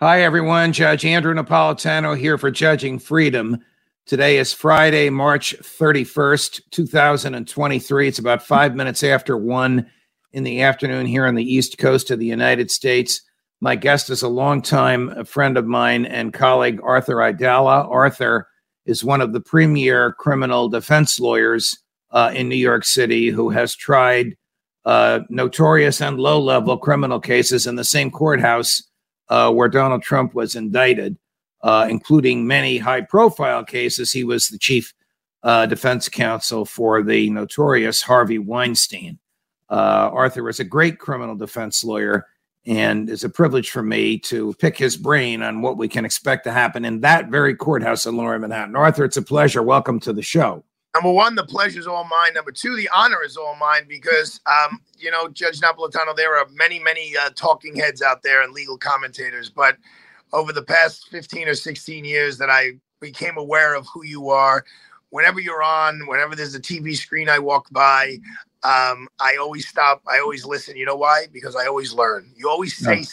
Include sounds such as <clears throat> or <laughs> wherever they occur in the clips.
Hi, everyone. Judge Andrew Napolitano here for Judging Freedom. Today is Friday, March 31st, 2023. It's about five minutes after one in the afternoon here on the East Coast of the United States. My guest is a longtime friend of mine and colleague, Arthur Aidala. Arthur is one of the premier criminal defense lawyers uh, in New York City who has tried uh, notorious and low level criminal cases in the same courthouse uh, where Donald Trump was indicted, uh, including many high profile cases. He was the chief uh, defense counsel for the notorious Harvey Weinstein. Uh, Arthur is a great criminal defense lawyer, and it's a privilege for me to pick his brain on what we can expect to happen in that very courthouse in Lower Manhattan. Arthur, it's a pleasure. Welcome to the show number one, the pleasure is all mine. Number two, the honor is all mine because, um, you know, Judge Napolitano, there are many, many uh, talking heads out there and legal commentators. But over the past 15 or 16 years that I became aware of who you are, whenever you're on, whenever there's a TV screen I walk by, um, I always stop. I always listen. You know why? Because I always learn. You always say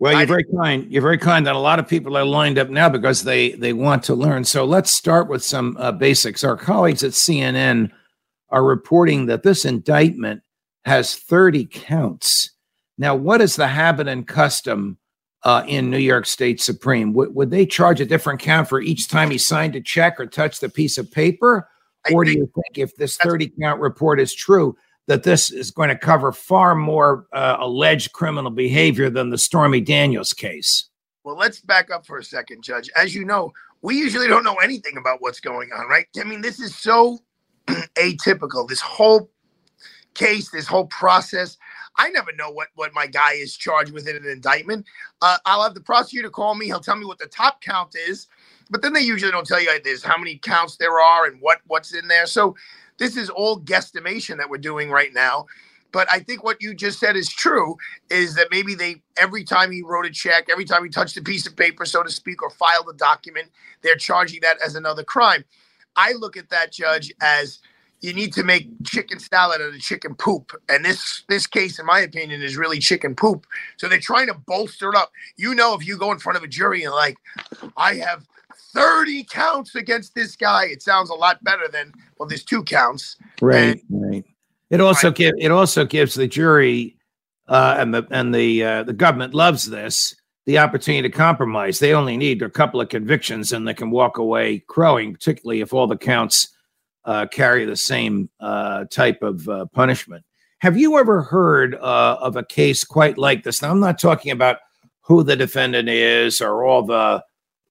well, you're very kind. You're very kind that a lot of people are lined up now because they they want to learn. So let's start with some uh, basics. Our colleagues at CNN are reporting that this indictment has 30 counts. Now, what is the habit and custom uh, in New York State Supreme? W- would they charge a different count for each time he signed a check or touched a piece of paper? Or do you think if this 30 count report is true, that this is going to cover far more uh, alleged criminal behavior than the Stormy Daniels case. Well, let's back up for a second, Judge. As you know, we usually don't know anything about what's going on, right? I mean, this is so <clears throat> atypical. This whole case, this whole process. I never know what what my guy is charged with in an indictment. Uh, I'll have the prosecutor call me. He'll tell me what the top count is, but then they usually don't tell you this how many counts there are and what what's in there. So this is all guesstimation that we're doing right now. But I think what you just said is true is that maybe they, every time he wrote a check, every time he touched a piece of paper, so to speak, or filed a document, they're charging that as another crime. I look at that, Judge, as you need to make chicken salad out of chicken poop. And this this case, in my opinion, is really chicken poop. So they're trying to bolster it up. You know, if you go in front of a jury and like, I have 30 counts against this guy. It sounds a lot better than well, there's two counts. Right, and, right. It also give it also gives the jury uh, and the and the uh, the government loves this the opportunity to compromise. They only need a couple of convictions and they can walk away crowing, particularly if all the counts uh, carry the same uh, type of uh, punishment. Have you ever heard uh, of a case quite like this? Now, I'm not talking about who the defendant is or all the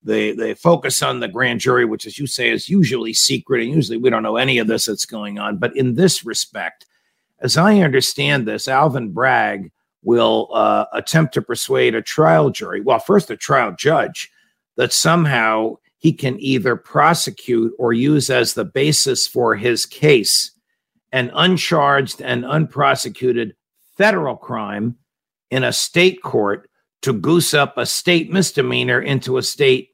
they they focus on the grand jury, which, as you say, is usually secret, and usually we don't know any of this that's going on. But in this respect, as I understand this, Alvin Bragg will uh, attempt to persuade a trial jury, well, first a trial judge, that somehow he can either prosecute or use as the basis for his case an uncharged and unprosecuted federal crime in a state court to goose up a state misdemeanor into a state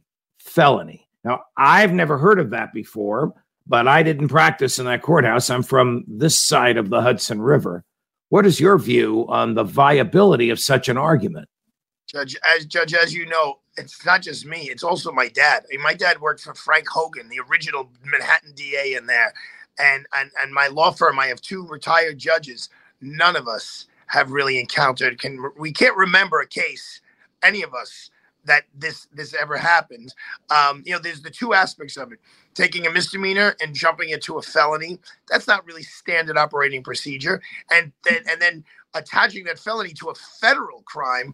felony. Now, I've never heard of that before, but I didn't practice in that courthouse. I'm from this side of the Hudson River. What is your view on the viability of such an argument? Judge, as Judge, as you know, it's not just me; it's also my dad. I mean, my dad worked for Frank Hogan, the original Manhattan DA, in there, and and and my law firm. I have two retired judges. None of us have really encountered can we can't remember a case any of us that this this ever happened um, you know there's the two aspects of it. Taking a misdemeanor and jumping it to a felony that's not really standard operating procedure. And then and then attaching that felony to a federal crime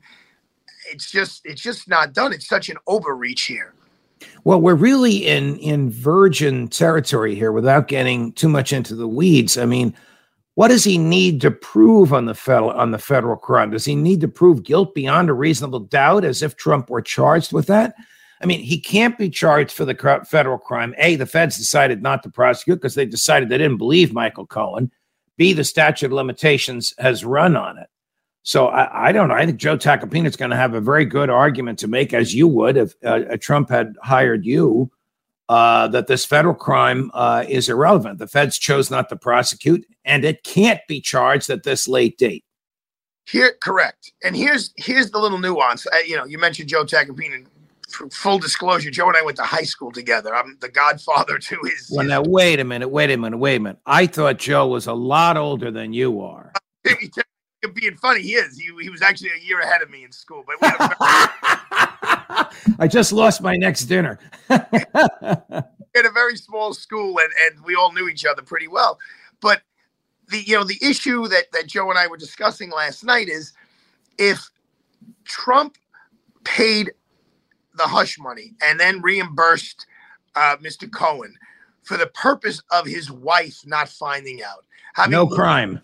it's just it's just not done. It's such an overreach here. Well, we're really in in virgin territory here without getting too much into the weeds. I mean, what does he need to prove on the federal on the federal crime? Does he need to prove guilt beyond a reasonable doubt as if Trump were charged with that? I mean, he can't be charged for the federal crime. A, the feds decided not to prosecute because they decided they didn't believe Michael Cohen. B, the statute of limitations has run on it. So I, I don't know. I think Joe Tacopina is going to have a very good argument to make, as you would if uh, Trump had hired you, uh, that this federal crime uh, is irrelevant. The feds chose not to prosecute, and it can't be charged at this late date. Here, correct. And here's here's the little nuance. Uh, you know, you mentioned Joe Tacopina full disclosure, Joe and I went to high school together. I'm the godfather to his. Well, now wait a minute, wait a minute, wait a minute. I thought Joe was a lot older than you are. <laughs> Being funny, he is. He, he was actually a year ahead of me in school. But <laughs> <laughs> I just lost my next dinner. <laughs> had a very small school, and and we all knew each other pretty well. But the you know the issue that that Joe and I were discussing last night is if Trump paid the hush money and then reimbursed uh, Mr. Cohen for the purpose of his wife not finding out. Having no crime.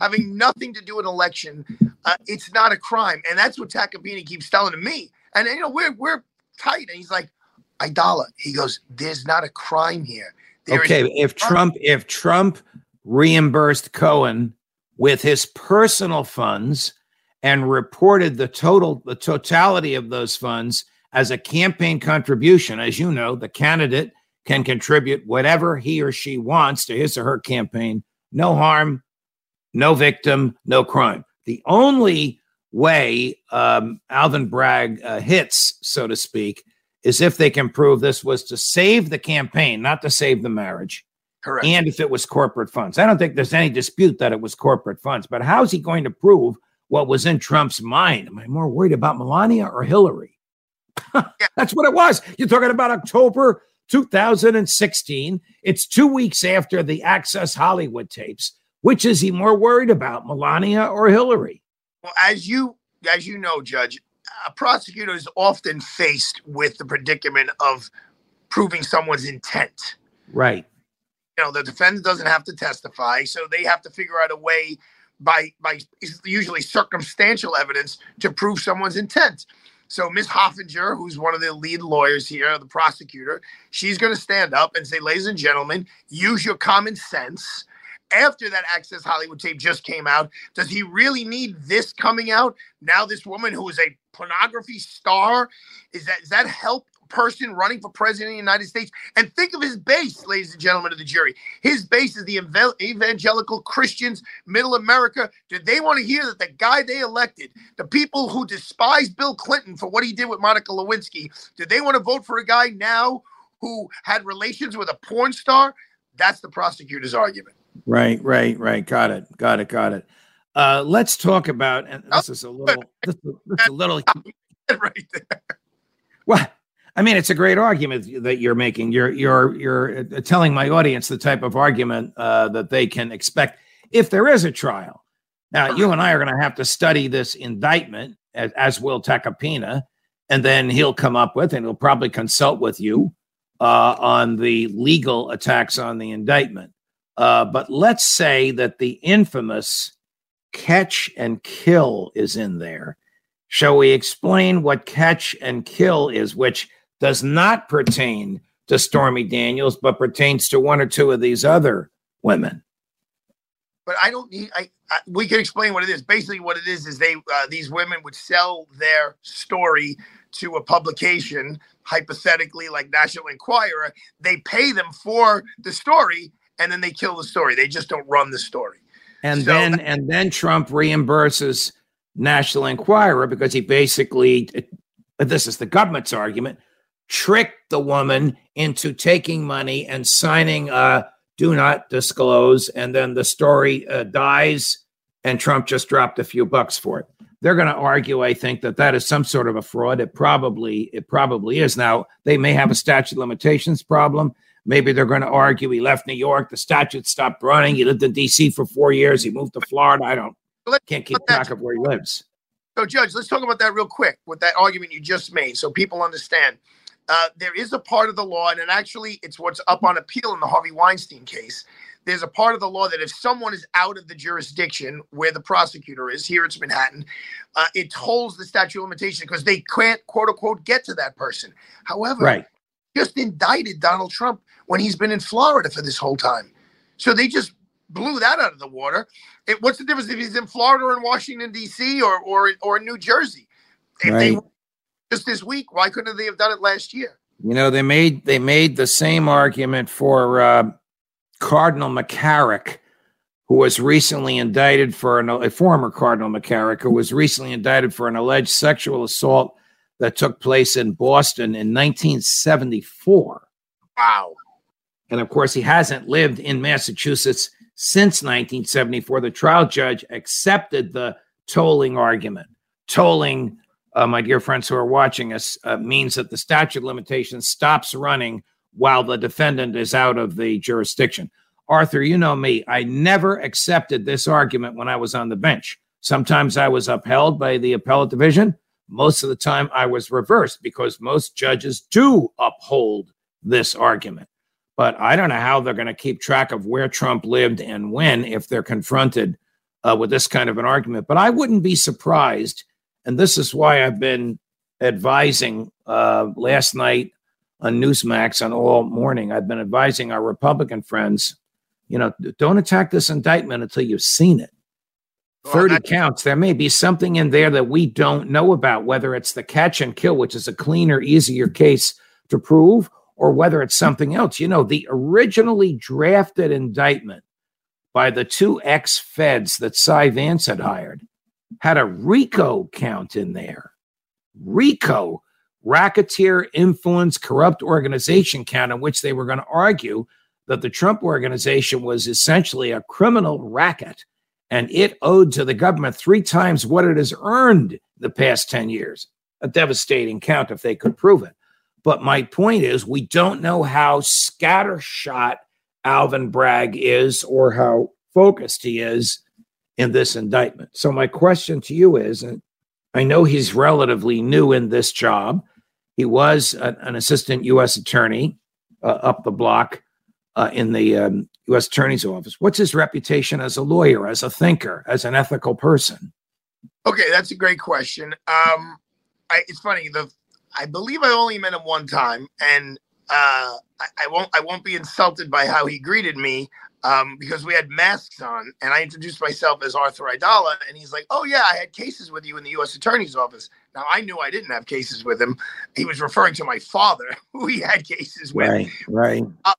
Having nothing to do with election, uh, it's not a crime, and that's what Tacopina keeps telling me. And you know we're we're tight, and he's like, Aidala. He goes, "There's not a crime here." There okay, if Trump if Trump reimbursed Cohen with his personal funds and reported the total the totality of those funds as a campaign contribution. As you know, the candidate can contribute whatever he or she wants to his or her campaign. No harm, no victim, no crime. The only way um, Alvin Bragg uh, hits, so to speak, is if they can prove this was to save the campaign, not to save the marriage. Correct. And if it was corporate funds. I don't think there's any dispute that it was corporate funds, but how's he going to prove what was in Trump's mind? Am I more worried about Melania or Hillary? <laughs> That's what it was. You're talking about October 2016. It's two weeks after the Access Hollywood tapes. Which is he more worried about, Melania or Hillary? Well, as you as you know, Judge, a prosecutor is often faced with the predicament of proving someone's intent. Right. You know, the defendant doesn't have to testify, so they have to figure out a way by by usually circumstantial evidence to prove someone's intent. So Ms. Hoffinger, who's one of the lead lawyers here, the prosecutor, she's going to stand up and say, ladies and gentlemen, use your common sense. After that Access Hollywood tape just came out, does he really need this coming out? Now, this woman who is a pornography star, is that is that help person running for president of the United States. And think of his base, ladies and gentlemen of the jury. His base is the evangelical Christians, middle America. Did they want to hear that the guy they elected, the people who despise Bill Clinton for what he did with Monica Lewinsky, did they want to vote for a guy now who had relations with a porn star? That's the prosecutor's argument. Right, right, right. Got it. Got it. Got it. Uh, let's talk about, and this is a little, this, this is a little, <laughs> right there. Well, I mean, it's a great argument that you're making. You're you're you're uh, telling my audience the type of argument uh, that they can expect if there is a trial. Now, you and I are going to have to study this indictment, as, as will Tacopina, and then he'll come up with, and he'll probably consult with you uh, on the legal attacks on the indictment. Uh, but let's say that the infamous catch and kill is in there. Shall we explain what catch and kill is, which does not pertain to Stormy Daniels, but pertains to one or two of these other women. But I don't need. I, I we can explain what it is. Basically, what it is is they uh, these women would sell their story to a publication, hypothetically like National Enquirer. They pay them for the story, and then they kill the story. They just don't run the story. And so then that- and then Trump reimburses National Enquirer because he basically this is the government's argument tricked the woman into taking money and signing a do not disclose. And then the story uh, dies and Trump just dropped a few bucks for it. They're going to argue, I think, that that is some sort of a fraud. It probably, it probably is. Now they may have a statute limitations problem. Maybe they're going to argue he left New York, the statute stopped running. He lived in D.C. for four years. He moved to Florida. I don't, can't keep track of where he lives. So, Judge, let's talk about that real quick with that argument you just made, so people understand uh, there is a part of the law, and it actually it's what's up on appeal in the Harvey Weinstein case. There's a part of the law that if someone is out of the jurisdiction where the prosecutor is, here it's Manhattan, uh, it tolls the statute of limitation because they can't quote unquote get to that person. However, right. Just indicted Donald Trump when he's been in Florida for this whole time. So they just blew that out of the water. It, what's the difference if he's in Florida or in Washington D.C. or or or in New Jersey? If right. they just this week, why couldn't they have done it last year? You know, they made they made the same argument for uh, Cardinal McCarrick, who was recently indicted for an, a former Cardinal McCarrick, who was recently indicted for an alleged sexual assault that took place in Boston in 1974. Wow. And of course, he hasn't lived in Massachusetts since 1974. The trial judge accepted the tolling argument. Tolling, uh, my dear friends who are watching us, uh, means that the statute of limitations stops running while the defendant is out of the jurisdiction. Arthur, you know me, I never accepted this argument when I was on the bench. Sometimes I was upheld by the appellate division. Most of the time I was reversed because most judges do uphold this argument. But I don't know how they're going to keep track of where Trump lived and when if they're confronted uh, with this kind of an argument. But I wouldn't be surprised. And this is why I've been advising uh, last night on Newsmax on all morning. I've been advising our Republican friends, you know, don't attack this indictment until you've seen it. Well, 30 counts. There may be something in there that we don't know about, whether it's the catch and kill, which is a cleaner, easier case to prove, or whether it's something else. You know, the originally drafted indictment by the two ex feds that Cy Vance had hired had a RICO count in there. RICO, racketeer influence corrupt organization count, in which they were going to argue that the Trump organization was essentially a criminal racket and it owed to the government three times what it has earned the past 10 years. A devastating count if they could prove it. But my point is, we don't know how scattershot Alvin Bragg is or how focused he is in this indictment. So, my question to you is and I know he's relatively new in this job. He was an, an assistant U.S. attorney uh, up the block uh, in the um, U.S. Attorney's Office. What's his reputation as a lawyer, as a thinker, as an ethical person? Okay, that's a great question. Um, I, it's funny. The I believe I only met him one time, and uh, I, I, won't I won't be insulted by how he greeted me um, because we had masks on, and I introduced myself as Arthur Aidala, and he's like, "Oh yeah, I had cases with you in the U.S. Attorney's Office." Now I knew I didn't have cases with him. He was referring to my father, <laughs> who he had cases with. Right, right. Uh,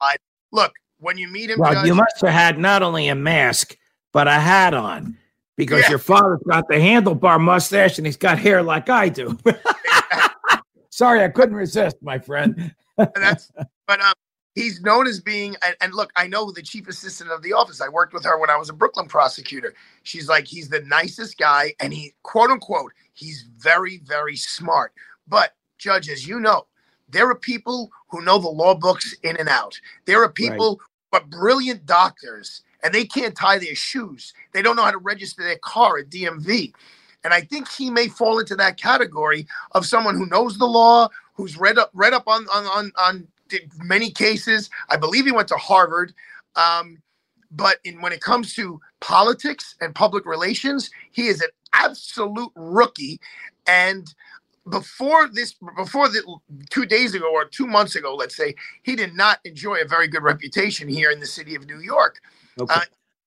I, look, when you meet him, well, Judge, you must have had not only a mask but a hat on because Yeah. your father's got the handlebar mustache and he's got hair like I do. <laughs> Sorry, I couldn't resist, my friend. that's but um he's known as being and, and look i know the chief assistant of the office i worked with her when i was a brooklyn prosecutor she's like he's the nicest guy and he quote unquote he's very very smart but judge as you know there are people who know the law books in and out there are people who are brilliant doctors and they can't tie their shoes they don't know how to register their car at dmv and i think he may fall into that category of someone who knows the law who's read up read up on on on, on many cases. I believe he went to Harvard. Um, but in when it comes to politics and public relations, he is an absolute rookie. And before this, before the two days ago or two months ago, let's say, he did not enjoy a very good reputation here in the city of New York, Okay. Uh,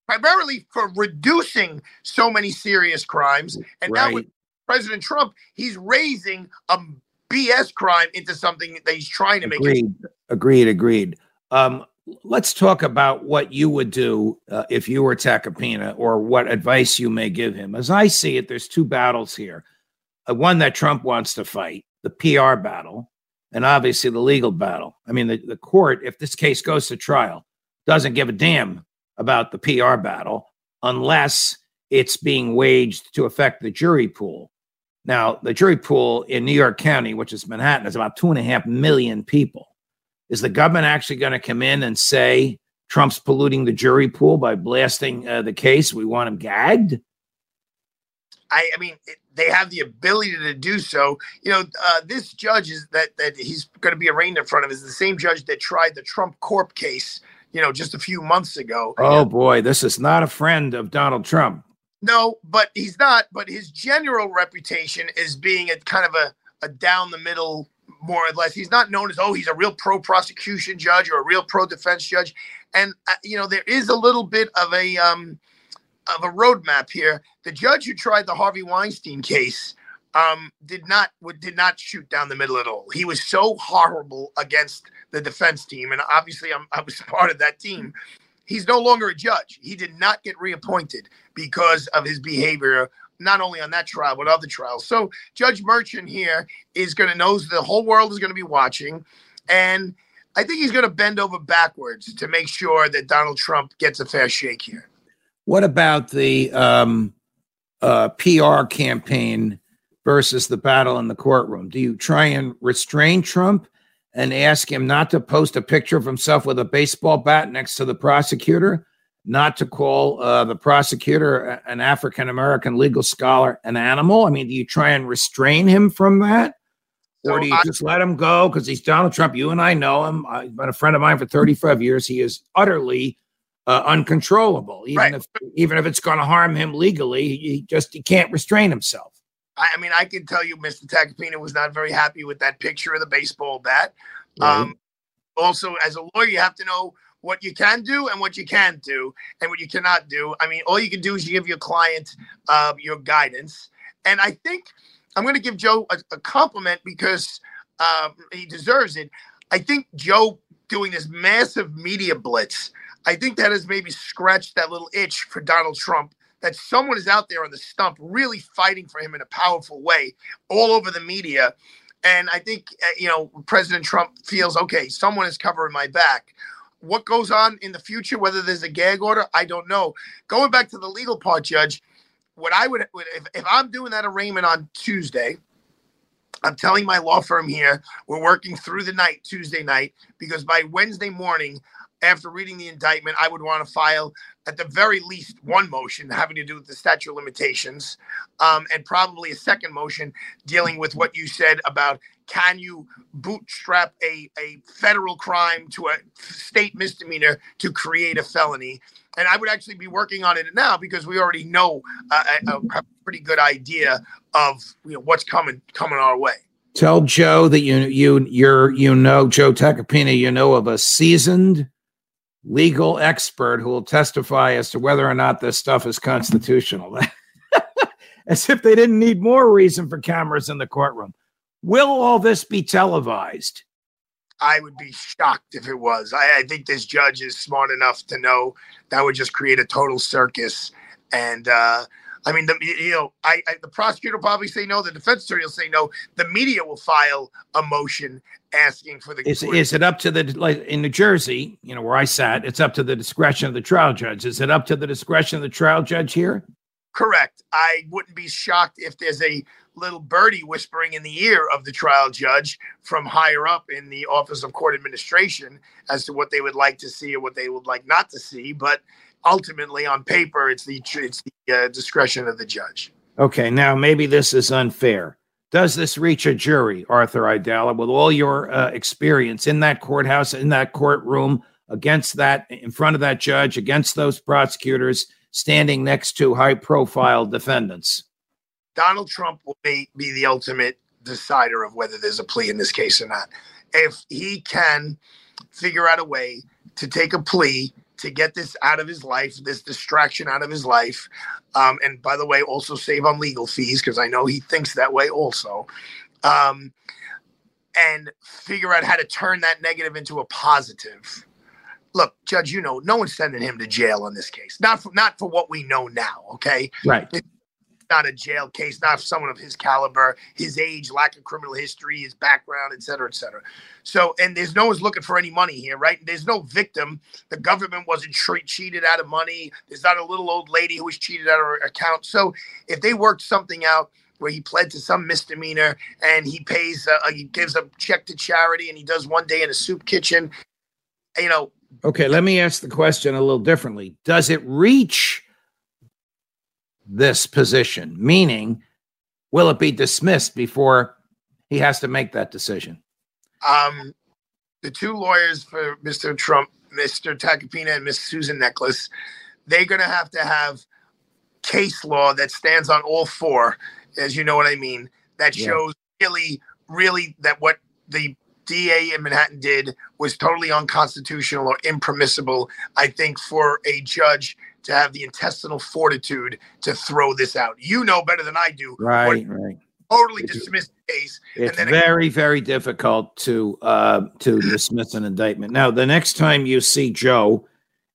primarily for reducing so many serious crimes. And now with. President Trump, he's raising a BS crime into something that he's trying to make. it. Agreed. Agreed. Agreed. Um, let's talk about what you would do uh, if you were Tacopina or what advice you may give him. As I see it, there's two battles here. One that Trump wants to fight, the PR battle, and obviously the legal battle. I mean, the, the court, if this case goes to trial, doesn't give a damn about the PR battle unless it's being waged to affect the jury pool. Now, the jury pool in New York County, which is Manhattan, is about two and a half million people. Is the government actually going to come in and say Trump's polluting the jury pool by blasting uh, the case? We want him gagged? I, I mean, it, they have the ability to do so. You know, uh, this judge is that that he's going to be arraigned in front of is the same judge that tried the Trump Corp case. You know, just a few months ago. Oh boy, this is not a friend of Donald Trump. No, but he's not. But his general reputation is being a kind of a, a down the middle, more or less. He's not known as oh, he's a real pro prosecution judge or a real pro defense judge. And uh, you know, there is a little bit of a um, of a roadmap here. The judge who tried the Harvey Weinstein case um, did not did not shoot down the middle at all. He was so horrible against the defense team, and obviously I'm, I was <laughs> part of that team. He's no longer a judge. He did not get reappointed because of his behavior, not only on that trial but other trials. So Judge Merchan here is going to knows the whole world is going to be watching, and I think he's going to bend over backwards to make sure that Donald Trump gets a fair shake here. What about the um, uh, PR campaign versus the battle in the courtroom? Do you try and restrain Trump and ask him not to post a picture of himself with a baseball bat next to the prosecutor, not to call uh, the prosecutor an African American legal scholar an animal? I mean, do you try and restrain him from that? Or do you just let him go because he's Donald Trump? You and I know him. I've been a friend of mine for 35 years. He is utterly uh, uncontrollable. Even right. if even if it's going to harm him legally, he just he can't restrain himself. I, I mean, I can tell you, Mr. Tacopina was not very happy with that picture of the baseball bat. Right. Um, also, as a lawyer, you have to know what you can do and what you can't do, and what you cannot do. I mean, all you can do is you give your client uh, your guidance. And I think I'm going to give Joe a, a compliment because um, he deserves it. I think Joe doing this massive media blitz I think that has maybe scratched that little itch for Donald Trump that someone is out there on the stump really fighting for him in a powerful way all over the media. And I think, uh, you know, President Trump feels okay, someone is covering my back. What goes on in the future, whether there's a gag order, I don't know. Going back to the legal part, Judge, what I would, if, if I'm doing that arraignment on Tuesday, I'm telling my law firm here, we're working through the night, Tuesday night, because by Wednesday morning, after reading the indictment, I would want to file at the very least one motion having to do with the statute of limitations, um, and probably a second motion dealing with what you said about can you bootstrap a, a federal crime to a state misdemeanor to create a felony? And I would actually be working on it now because we already know uh, a, a pretty good idea of you know what's coming coming our way. Tell Joe that you you you're you know Joe Tacopina, you know of a seasoned legal expert who will testify as to whether or not this stuff is constitutional. <laughs> as if they didn't need more reason for cameras in the courtroom. Will all this be televised? I would be shocked if it was. I, I, think this judge is smart enough to know that would just create a total circus. And uh, I mean, the, you know, I, I, the prosecutor will probably say no. The defense attorney will say no. The media will file a motion asking for the. Is, is it up to the like in New Jersey? You know where I sat. It's up to the discretion of the trial judge. Is it up to the discretion of the trial judge here? Correct. I wouldn't be shocked if there's a little birdie whispering in the ear of the trial judge from higher up in the Office of Court Administration as to what they would like to see or what they would like not to see. But ultimately, on paper, it's the it's the uh, discretion of the judge. Okay, now maybe this is unfair. Does this reach a jury, Arthur Aidala with all your uh, experience in that courthouse, in that courtroom, against that, in front of that judge, against those prosecutors, standing next to high profile defendants? Donald Trump will be, be the ultimate decider of whether there's a plea in this case or not. If he can figure out a way to take a plea to get this out of his life, this distraction out of his life. Um, and by the way, also save on legal fees because I know he thinks that way also. Um, and figure out how to turn that negative into a positive. Look, Judge, you know, no one's sending him to jail on this case. Not for not for what we know now. Okay, right. Not a jail case, not someone of his caliber, his age, lack of criminal history, his background, et cetera, et cetera. So, and there's no one's looking for any money here, right? There's no victim. The government wasn't tre- cheated out of money. There's not a little old lady who was cheated out of her account. So, if they worked something out where he pled to some misdemeanor and he pays, uh, he gives a check to charity and he does one day in a soup kitchen, you know. Okay, let me ask the question a little differently. Does it reach? This position? Meaning, will it be dismissed before he has to make that decision? Um, the two lawyers for Mr. Trump, Mr. Tacopina and Miss Susan Necheles, they're going to have to have case law that stands on all four, as you know what I mean, that Yeah. shows really, really that what the DA in Manhattan did was totally unconstitutional or impermissible. I think for a judge to have the intestinal fortitude to throw this out. You know better than I do. Right, right. Totally It's- dismiss the case. It's then it- very, very difficult to uh, to dismiss an indictment. Now, the next time you see Joe,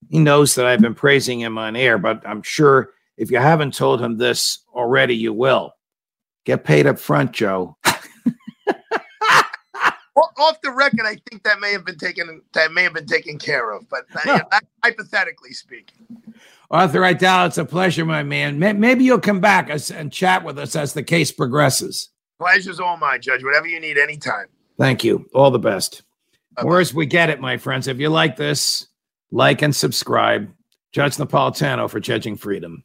he knows that I've been praising him on air, but I'm sure if you haven't told him this already, you will. Get paid up front, Joe. <laughs> Off the record, I think that may have been taken. That may have been taken care of, but uh, that- hypothetically speaking. Arthur Aidala, it's a pleasure, my man. Maybe you'll come back and chat with us as the case progresses. Pleasure's all mine, Judge. Whatever you need, anytime. Thank you. All the best. Whereas we get it, my friends. If you like this, like and subscribe. Judge Napolitano for Judging Freedom.